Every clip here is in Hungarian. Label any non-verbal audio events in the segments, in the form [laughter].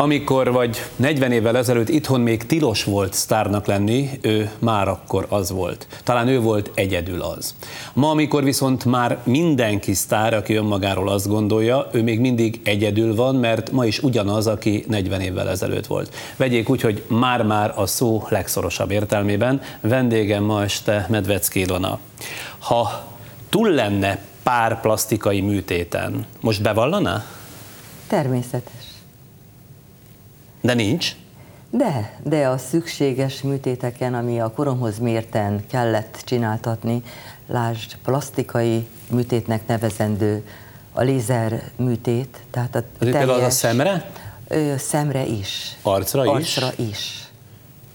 Amikor vagy 40 évvel ezelőtt itthon még tilos volt sztárnak lenni, ő már akkor az volt. Talán ő volt egyedül az. Ma, amikor viszont már mindenki sztár, aki önmagáról azt gondolja, ő még mindig egyedül van, mert ma is ugyanaz, aki 40 évvel ezelőtt volt. Vegyék úgy, hogy már-már a szó legszorosabb értelmében. Vendégem ma este Medvecki Ilona. Ha túl lenne pár plastikai műtéten, most bevallaná? Természetes. De nincs? De, de a szükséges műtéteken, ami a koromhoz mérten kellett csináltatni, lásd, plastikai műtétnek nevezendő a lézer műtét, tehát a Az teljes, az a szemre? Ö, szemre is. Arcra, Arcra is? is.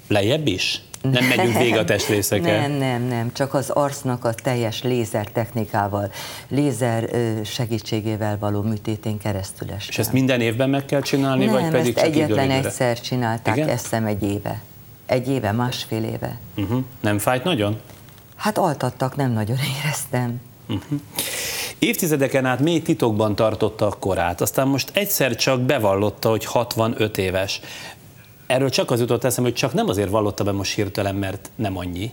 Lejjebb is? Nem [laughs] megyünk végig a testrészekkel. Nem, nem, nem, csak az arcnak a teljes lézer technikával, lézer segítségével való műtétén keresztül estem. És ezt minden évben meg kell csinálni, nem, vagy pedig ezt csak egyetlen időre? egyszer csinálták, Igen? eszem egy éve. Egy éve, másfél éve. Uh-huh. Nem fájt nagyon? Hát altattak, nem nagyon éreztem. Uh-huh. Évtizedeken át mély titokban tartotta a korát, aztán most egyszer csak bevallotta, hogy 65 éves. Erről csak az jutott eszembe, hogy csak nem azért vallotta be most hirtelen, mert nem annyi.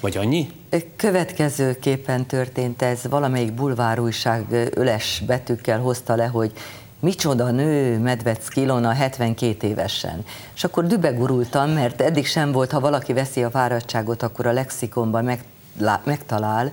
Vagy annyi? Következőképpen történt ez, valamelyik bulvárújság öles betűkkel hozta le, hogy micsoda nő Medvecki Ilona 72 évesen. És akkor dübegurultam, mert eddig sem volt, ha valaki veszi a fáradtságot, akkor a lexikonban meg, lá, megtalál,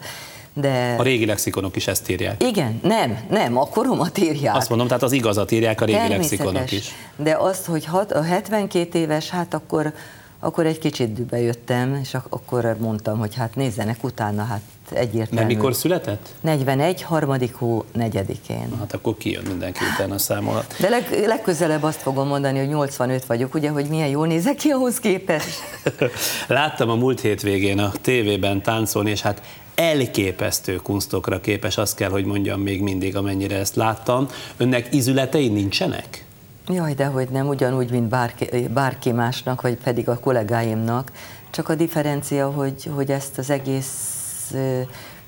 de... A régi lexikonok is ezt írják. Igen, nem, nem, a koromat írják. Azt mondom, tehát az igazat írják a régi lexikonok is. De azt, hogy hat, a 72 éves, hát akkor, akkor egy kicsit dübe jöttem, és akkor mondtam, hogy hát nézzenek utána, hát egyértelmű. Mert mikor született? 41, harmadik hó, negyedikén. Hát akkor kijön mindenki utána számolat. De leg, legközelebb azt fogom mondani, hogy 85 vagyok, ugye, hogy milyen jól nézek ki ahhoz képest. [laughs] Láttam a múlt hétvégén a tévében táncolni, és hát elképesztő kunstokra képes, azt kell, hogy mondjam még mindig, amennyire ezt láttam. Önnek izületei nincsenek? Jaj, de hogy nem, ugyanúgy, mint bárki, bárki másnak, vagy pedig a kollégáimnak. Csak a differencia, hogy, hogy ezt az egész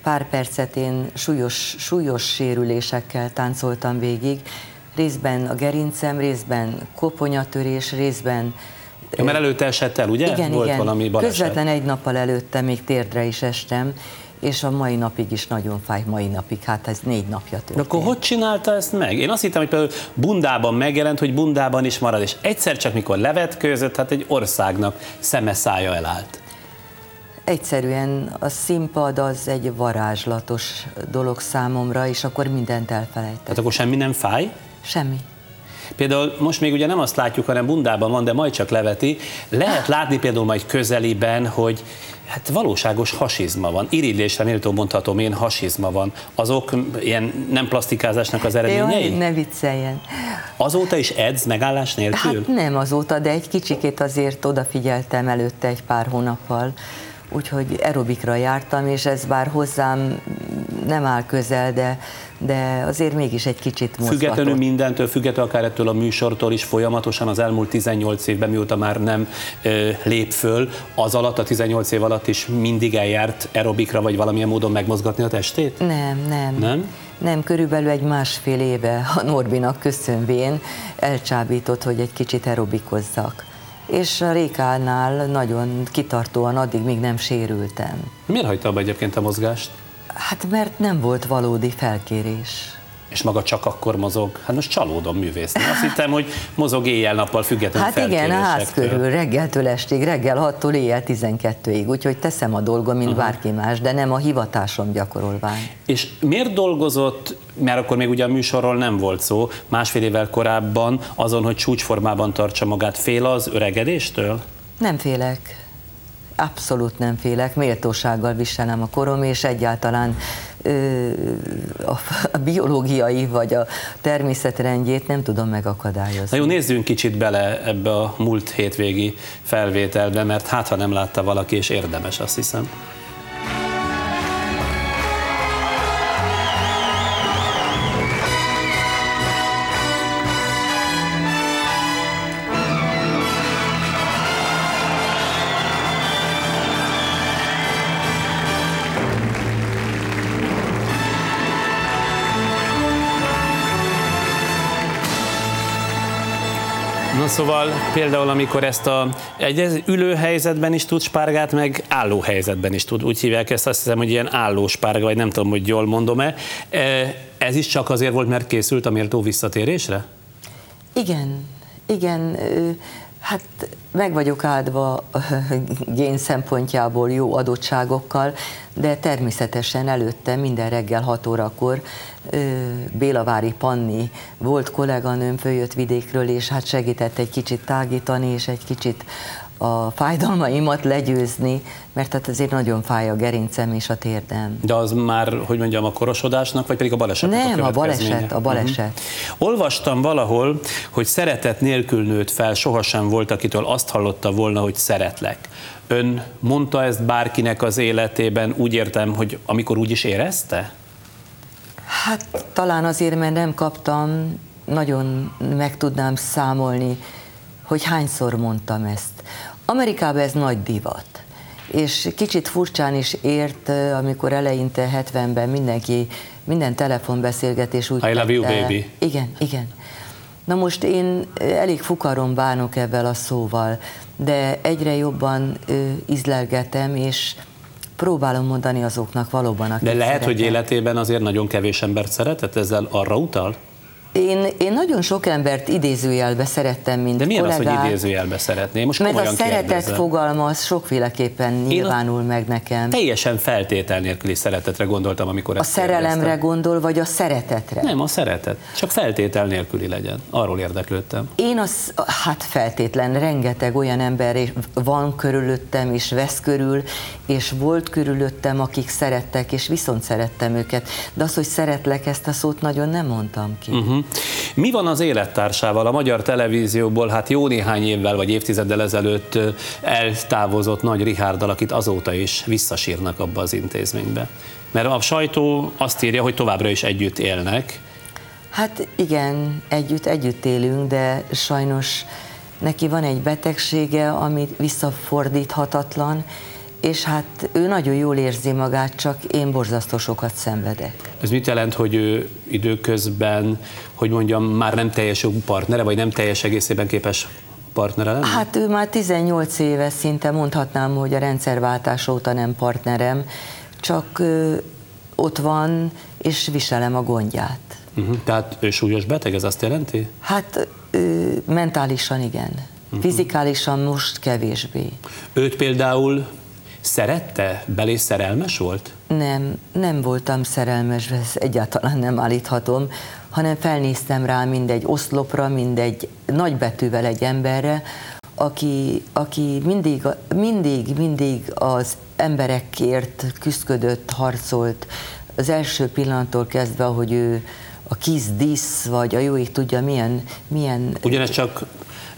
pár percet én súlyos, súlyos sérülésekkel táncoltam végig. Részben a gerincem, részben koponyatörés, részben Ja, mert előtte esett el, ugye? Igen, Volt igen. valami baleset. Közvetlen egy nappal előtte még térdre is estem, és a mai napig is nagyon fáj, mai napig, hát ez négy napja történt. De akkor hogy csinálta ezt meg? Én azt hittem, hogy például Bundában megjelent, hogy Bundában is marad, és egyszer csak mikor levetkőzött, hát egy országnak szeme szája elállt. Egyszerűen a színpad az egy varázslatos dolog számomra, és akkor mindent elfelejtek. Tehát akkor semmi nem fáj? Semmi. Például most még ugye nem azt látjuk, hanem bundában van, de majd csak leveti. Lehet látni például majd közeliben, hogy hát valóságos hasizma van. Irigylésre méltó mondhatom én, hasizma van. Azok ilyen nem plastikázásnak az eredményei? Jó, ne vicceljen. Azóta is edz megállás nélkül? Hát nem azóta, de egy kicsikét azért odafigyeltem előtte egy pár hónappal, úgyhogy aerobikra jártam, és ez bár hozzám nem áll közel, de, de azért mégis egy kicsit mozgatott. Függetlenül mindentől, függetlenül akár ettől a műsortól is folyamatosan az elmúlt 18 évben, mióta már nem ö, lép föl, az alatt, a 18 év alatt is mindig eljárt aerobikra, vagy valamilyen módon megmozgatni a testét? Nem, nem. Nem? Nem, körülbelül egy másfél éve a Norbinak köszönvén elcsábított, hogy egy kicsit aerobikozzak és a Rékánál nagyon kitartóan addig még nem sérültem. Miért hagyta abba egyébként a mozgást? Hát mert nem volt valódi felkérés. És maga csak akkor mozog? Hát most csalódom művészni. Azt hittem, hogy mozog éjjel-nappal függetlenül Hát igen, a ház körül, reggeltől estig, reggel 6-tól éjjel 12-ig, úgyhogy teszem a dolgom, mint uh-huh. bárki más, de nem a hivatásom gyakorolvány. És miért dolgozott, mert akkor még ugye a műsorról nem volt szó, másfél évvel korábban azon, hogy csúcsformában tartsa magát, fél az öregedéstől? Nem félek. Abszolút nem félek, méltósággal viselem a korom, és egyáltalán a, biológiai vagy a természetrendjét nem tudom megakadályozni. Na jó, nézzünk kicsit bele ebbe a múlt hétvégi felvételbe, mert hát ha nem látta valaki, és érdemes, azt hiszem. Szóval például, amikor ezt a egy ülő helyzetben is tud spárgát, meg álló helyzetben is tud. Úgy hívják ezt, azt hiszem, hogy ilyen álló spárga, vagy nem tudom, hogy jól mondom-e. E, ez is csak azért volt, mert készült a méltó visszatérésre? Igen, igen. Hát meg vagyok áldva [laughs] gén szempontjából jó adottságokkal, de természetesen előtte minden reggel 6 órakor Bélavári Panni volt kolléganőm, följött vidékről, és hát segített egy kicsit tágítani, és egy kicsit a fájdalmaimat legyőzni, mert hát azért nagyon fáj a gerincem és a térdem. De az már, hogy mondjam, a korosodásnak, vagy pedig a balesetnek Nem, a, a baleset, a baleset. Uh-huh. Olvastam valahol, hogy szeretet nélkül nőtt fel, sohasem volt, akitől azt hallotta volna, hogy szeretlek. Ön mondta ezt bárkinek az életében, úgy értem, hogy amikor úgy is érezte? Hát talán azért, mert nem kaptam, nagyon meg tudnám számolni, hogy hányszor mondtam ezt. Amerikában ez nagy divat. És kicsit furcsán is ért, amikor eleinte 70-ben mindenki, minden telefonbeszélgetés úgy I love you, baby. Igen, igen. Na most én elég fukaron bánok ebben a szóval, de egyre jobban izlelgetem, és próbálom mondani azoknak valóban, akik De lehet, szeretem. hogy életében azért nagyon kevés embert szeretett, ezzel arra utal? Én, én nagyon sok embert idézőjelbe szerettem, mint De milyen kollégát, az, hogy idézőjelbe szeretném? Most Mert a szeretet kérdezem. fogalma az sokféleképpen nyilvánul meg nekem. Teljesen feltétel nélküli szeretetre gondoltam, amikor A szerelemre kérdeztem. gondol, vagy a szeretetre? Nem, a szeretet. Csak feltétel nélküli legyen. Arról érdeklődtem. Én az, hát feltétlen, rengeteg olyan ember és van körülöttem, és vesz körül, és volt körülöttem, akik szerettek, és viszont szerettem őket. De az, hogy szeretlek, ezt a szót nagyon nem mondtam ki. Uh-huh. Mi van az élettársával? A magyar televízióból hát jó néhány évvel vagy évtizeddel ezelőtt eltávozott Nagy Rihárdal, akit azóta is visszasírnak abba az intézménybe. Mert a sajtó azt írja, hogy továbbra is együtt élnek. Hát igen, együtt, együtt élünk, de sajnos neki van egy betegsége, ami visszafordíthatatlan, és hát ő nagyon jól érzi magát, csak én borzasztó sokat szenvedek. Ez mit jelent, hogy ő időközben, hogy mondjam, már nem teljes jogú partnere, vagy nem teljes egészében képes partnere lenni? Hát ő már 18 éve szinte mondhatnám, hogy a rendszerváltás óta nem partnerem, csak ö, ott van, és viselem a gondját. Uh-huh. Tehát ő súlyos beteg, ez azt jelenti? Hát ö, mentálisan igen, uh-huh. fizikálisan most kevésbé. Őt például szerette? Belé szerelmes volt? Nem, nem voltam szerelmes, ezt egyáltalán nem állíthatom, hanem felnéztem rá mindegy oszlopra, mindegy nagybetűvel egy emberre, aki, aki mindig, mindig, mindig az emberekért küzdködött, harcolt, az első pillanattól kezdve, hogy ő a Kiss Disz, vagy a jó ég tudja milyen, milyen Ugyanezt csak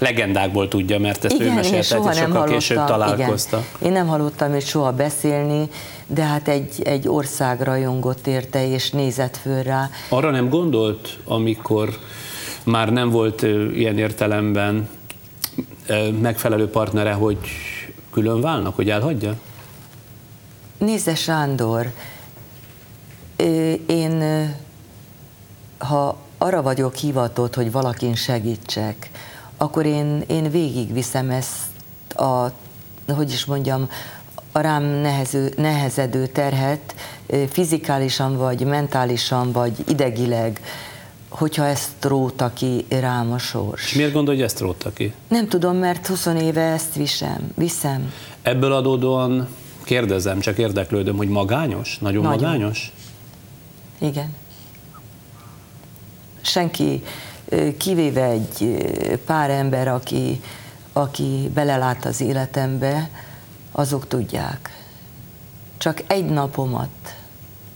legendákból tudja, mert ezt ő igen, én mesélte, soha nem sokkal hallottam, később találkozta. Igen. Én nem hallottam őt soha beszélni, de hát egy, egy ország rajongott érte, és nézett föl rá. Arra nem gondolt, amikor már nem volt ilyen értelemben megfelelő partnere, hogy külön válnak, hogy elhagyja? Nézze Sándor, én ha arra vagyok hivatott, hogy valakin segítsek, akkor én, én végigviszem ezt a, hogy is mondjam, a rám nehező, nehezedő terhet, fizikálisan, vagy mentálisan, vagy idegileg, hogyha ezt róta ki rám a És sors. miért gondolja, hogy ezt rótta ki? Nem tudom, mert 20 éve ezt visem, viszem. Ebből adódóan kérdezem, csak érdeklődöm, hogy magányos? Nagyon, Nagyon. magányos? Igen. Senki, kivéve egy pár ember, aki, aki belelát az életembe, azok tudják. Csak egy napomat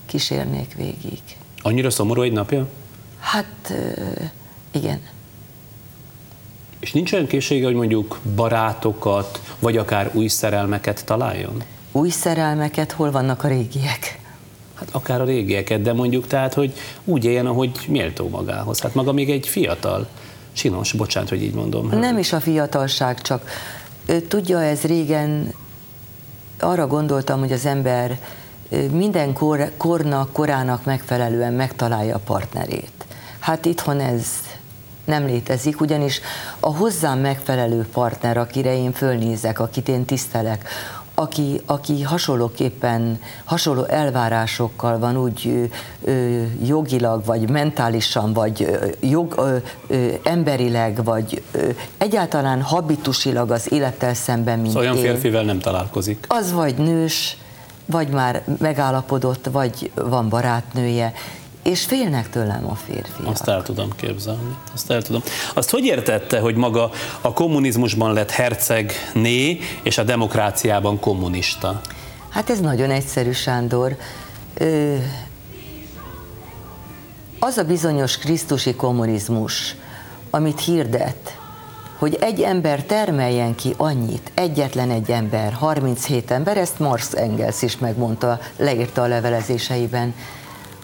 kísérnék végig. Annyira szomorú egy napja? Hát igen. És nincs olyan készsége, hogy mondjuk barátokat, vagy akár új szerelmeket találjon? Új szerelmeket, hol vannak a régiek? Hát akár a régieket, de mondjuk tehát, hogy úgy éljen, ahogy méltó magához. Hát maga még egy fiatal, csinos, bocsánat, hogy így mondom. Nem is a fiatalság, csak tudja, ez régen arra gondoltam, hogy az ember minden kor, kornak, korának megfelelően megtalálja a partnerét. Hát itthon ez Nem létezik, ugyanis a hozzám megfelelő partner, akire én fölnézek, akit én tisztelek, aki, aki hasonlóképpen, hasonló elvárásokkal van úgy ö, jogilag, vagy mentálisan, vagy jog, ö, ö, emberileg, vagy ö, egyáltalán habitusilag az élettel szemben, mint szóval olyan én. férfivel nem találkozik. Az vagy nős, vagy már megállapodott, vagy van barátnője, és félnek tőlem a férfiak. Azt el tudom képzelni. Azt el tudom. Azt hogy értette, hogy maga a kommunizmusban lett hercegné, és a demokráciában kommunista? Hát ez nagyon egyszerű, Sándor. Ö, az a bizonyos krisztusi kommunizmus, amit hirdet, hogy egy ember termeljen ki annyit, egyetlen egy ember, 37 ember, ezt Marx Engels is megmondta, leírta a levelezéseiben,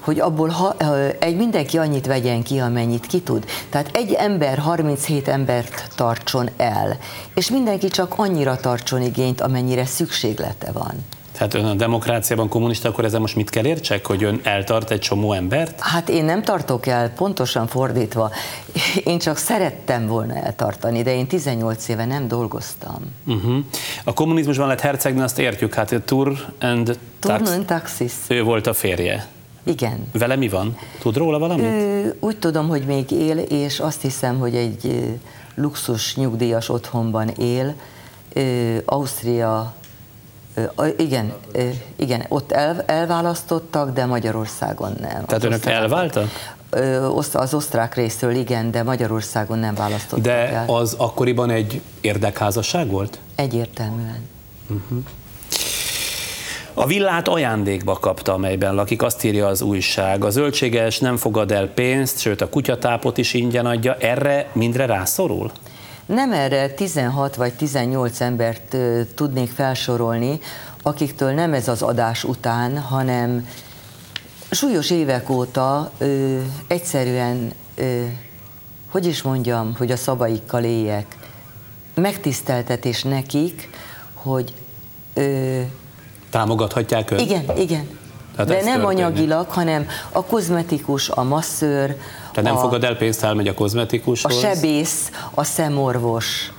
hogy abból ha, egy mindenki annyit vegyen ki, amennyit ki tud. Tehát egy ember 37 embert tartson el, és mindenki csak annyira tartson igényt, amennyire szükséglete van. Tehát ön a demokráciában kommunista, akkor ezzel most mit kell értsek, hogy ön eltart egy csomó embert? Hát én nem tartok el, pontosan fordítva. Én csak szerettem volna eltartani, de én 18 éve nem dolgoztam. Uh-huh. A kommunizmusban lett hercegnő, azt értjük, hát Tour and Tax... Taxis. Ő volt a férje. Igen. Vele mi van? Tud róla valamit? Ő, úgy tudom, hogy még él, és azt hiszem, hogy egy luxus nyugdíjas otthonban él. Ausztria, igen, igen, ott el, elválasztottak, de Magyarországon nem. Tehát önök elváltak? Az osztrák részről igen, de Magyarországon nem választottak De el. az akkoriban egy érdekházasság volt? Egyértelműen. Uh-huh. A villát ajándékba kapta, amelyben lakik, azt írja az újság. A zöldséges nem fogad el pénzt, sőt a kutyatápot is ingyen adja. Erre mindre rászorul? Nem erre 16 vagy 18 embert tudnék felsorolni, akiktől nem ez az adás után, hanem súlyos évek óta ö, egyszerűen, ö, hogy is mondjam, hogy a szavaikkal éljek, megtiszteltetés nekik, hogy ö, Támogathatják őt? Igen, igen. Tehát De nem történik. anyagilag, hanem a kozmetikus, a masszőr. Tehát nem a, fogad el pénzt, elmegy a kozmetikushoz? A sebész, a szemorvos,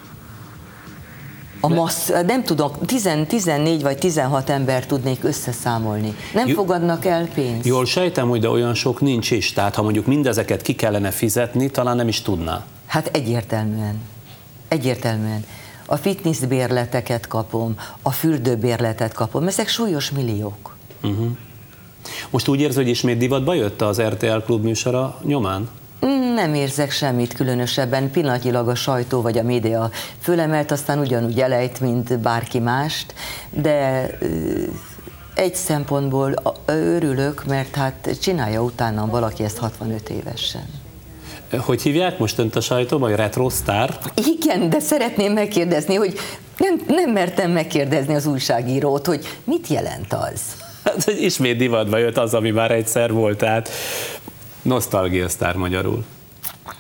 a massz, nem tudok, 10, 14 vagy 16 ember tudnék összeszámolni. Nem J- fogadnak el pénzt. Jól sejtem, hogy de olyan sok nincs is. Tehát ha mondjuk mindezeket ki kellene fizetni, talán nem is tudná. Hát egyértelműen. Egyértelműen a fitnessbérleteket kapom, a fürdőbérletet kapom, ezek súlyos milliók. Uh-huh. Most úgy érzed, hogy ismét divatba jött az RTL klub műsora nyomán? Nem érzek semmit különösebben, pillanatnyilag a sajtó vagy a média fölemelt, aztán ugyanúgy elejt, mint bárki mást, de egy szempontból örülök, mert hát csinálja utána valaki ezt 65 évesen. Hogy hívják most önt a sajtóban, hogy retro sztár? Igen, de szeretném megkérdezni, hogy nem, nem mertem megkérdezni az újságírót, hogy mit jelent az? Hát, hogy ismét divatba jött az, ami már egyszer volt, tehát nosztalgia sztár magyarul.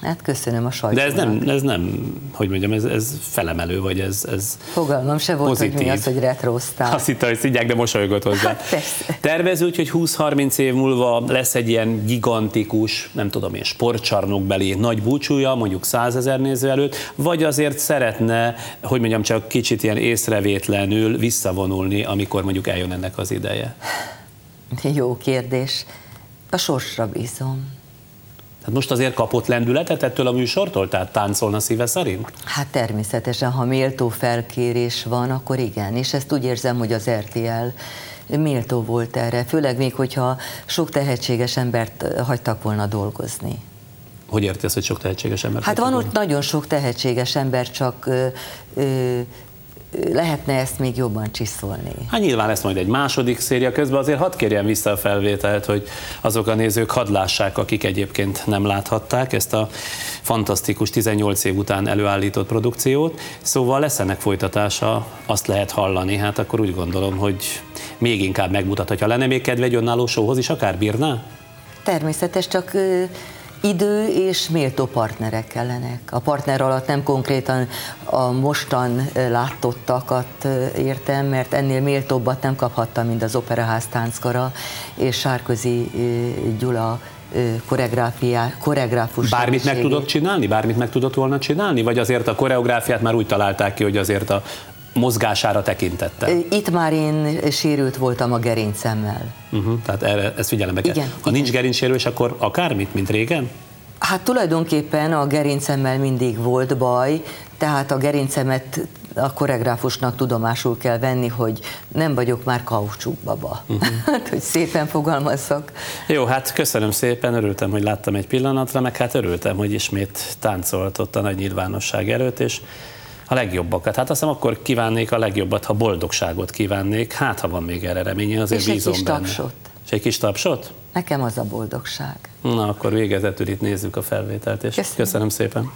Hát köszönöm a sajtónak. De ez nem, ez nem hogy mondjam, ez, ez felemelő, vagy ez, ez Fogalmam se volt, pozitív. hogy mi az, hogy retrosztál. Azt hittem, hogy szidják, de mosolygott hozzá. Hát persze. Tervez úgy, hogy 20-30 év múlva lesz egy ilyen gigantikus, nem tudom én, sportcsarnokbeli nagy búcsúja, mondjuk 100 ezer néző előtt, vagy azért szeretne, hogy mondjam, csak kicsit ilyen észrevétlenül visszavonulni, amikor mondjuk eljön ennek az ideje? Jó kérdés. A sorsra bízom. Tehát most azért kapott lendületet ettől a műsortól, tehát táncolna szíve szerint? Hát természetesen, ha méltó felkérés van, akkor igen, és ezt úgy érzem, hogy az RTL méltó volt erre, főleg még, hogyha sok tehetséges embert hagytak volna dolgozni. Hogy érti ezt, hogy sok tehetséges ember? Hát van ott nagyon sok tehetséges ember, csak ö, ö, lehetne ezt még jobban csiszolni. Hát nyilván lesz majd egy második széria közben, azért hadd kérjem vissza a felvételt, hogy azok a nézők hadd lássák, akik egyébként nem láthatták ezt a fantasztikus 18 év után előállított produkciót. Szóval lesz ennek folytatása, azt lehet hallani, hát akkor úgy gondolom, hogy még inkább megmutathatja. Lenne még kedve egy önálló showhoz is, akár bírná? Természetes, csak idő és méltó partnerek kellenek. A partner alatt nem konkrétan a mostan látottakat értem, mert ennél méltóbbat nem kaphattam, mint az Operaház tánckara, és Sárközi Gyula koreográfus. Bármit meg tudott csinálni? Bármit meg tudott volna csinálni? Vagy azért a koreográfiát már úgy találták ki, hogy azért a mozgására tekintette? Itt már én sérült voltam a gerincemmel. Uh-huh, tehát erre, ezt figyelembe kell. Igen, ha igen. nincs gerincsérülés, akkor akármit, mint régen? Hát tulajdonképpen a gerincemmel mindig volt baj, tehát a gerincemet a koreográfusnak tudomásul kell venni, hogy nem vagyok már kaucsukbaba. Uh-huh. [laughs] Hát, hogy szépen fogalmazzak. Jó, hát köszönöm szépen, örültem, hogy láttam egy pillanatra, meg hát örültem, hogy ismét táncolt ott a nagy nyilvánosság előtt, és a legjobbakat. Hát azt hiszem, akkor kívánnék a legjobbat, ha boldogságot kívánnék. Hát, ha van még erre remény, én azért És egy bízom kis benne. tapsot. És egy kis tapsot? Nekem az a boldogság. Na, akkor végezetül itt nézzük a felvételt, és Köszönöm. köszönöm szépen.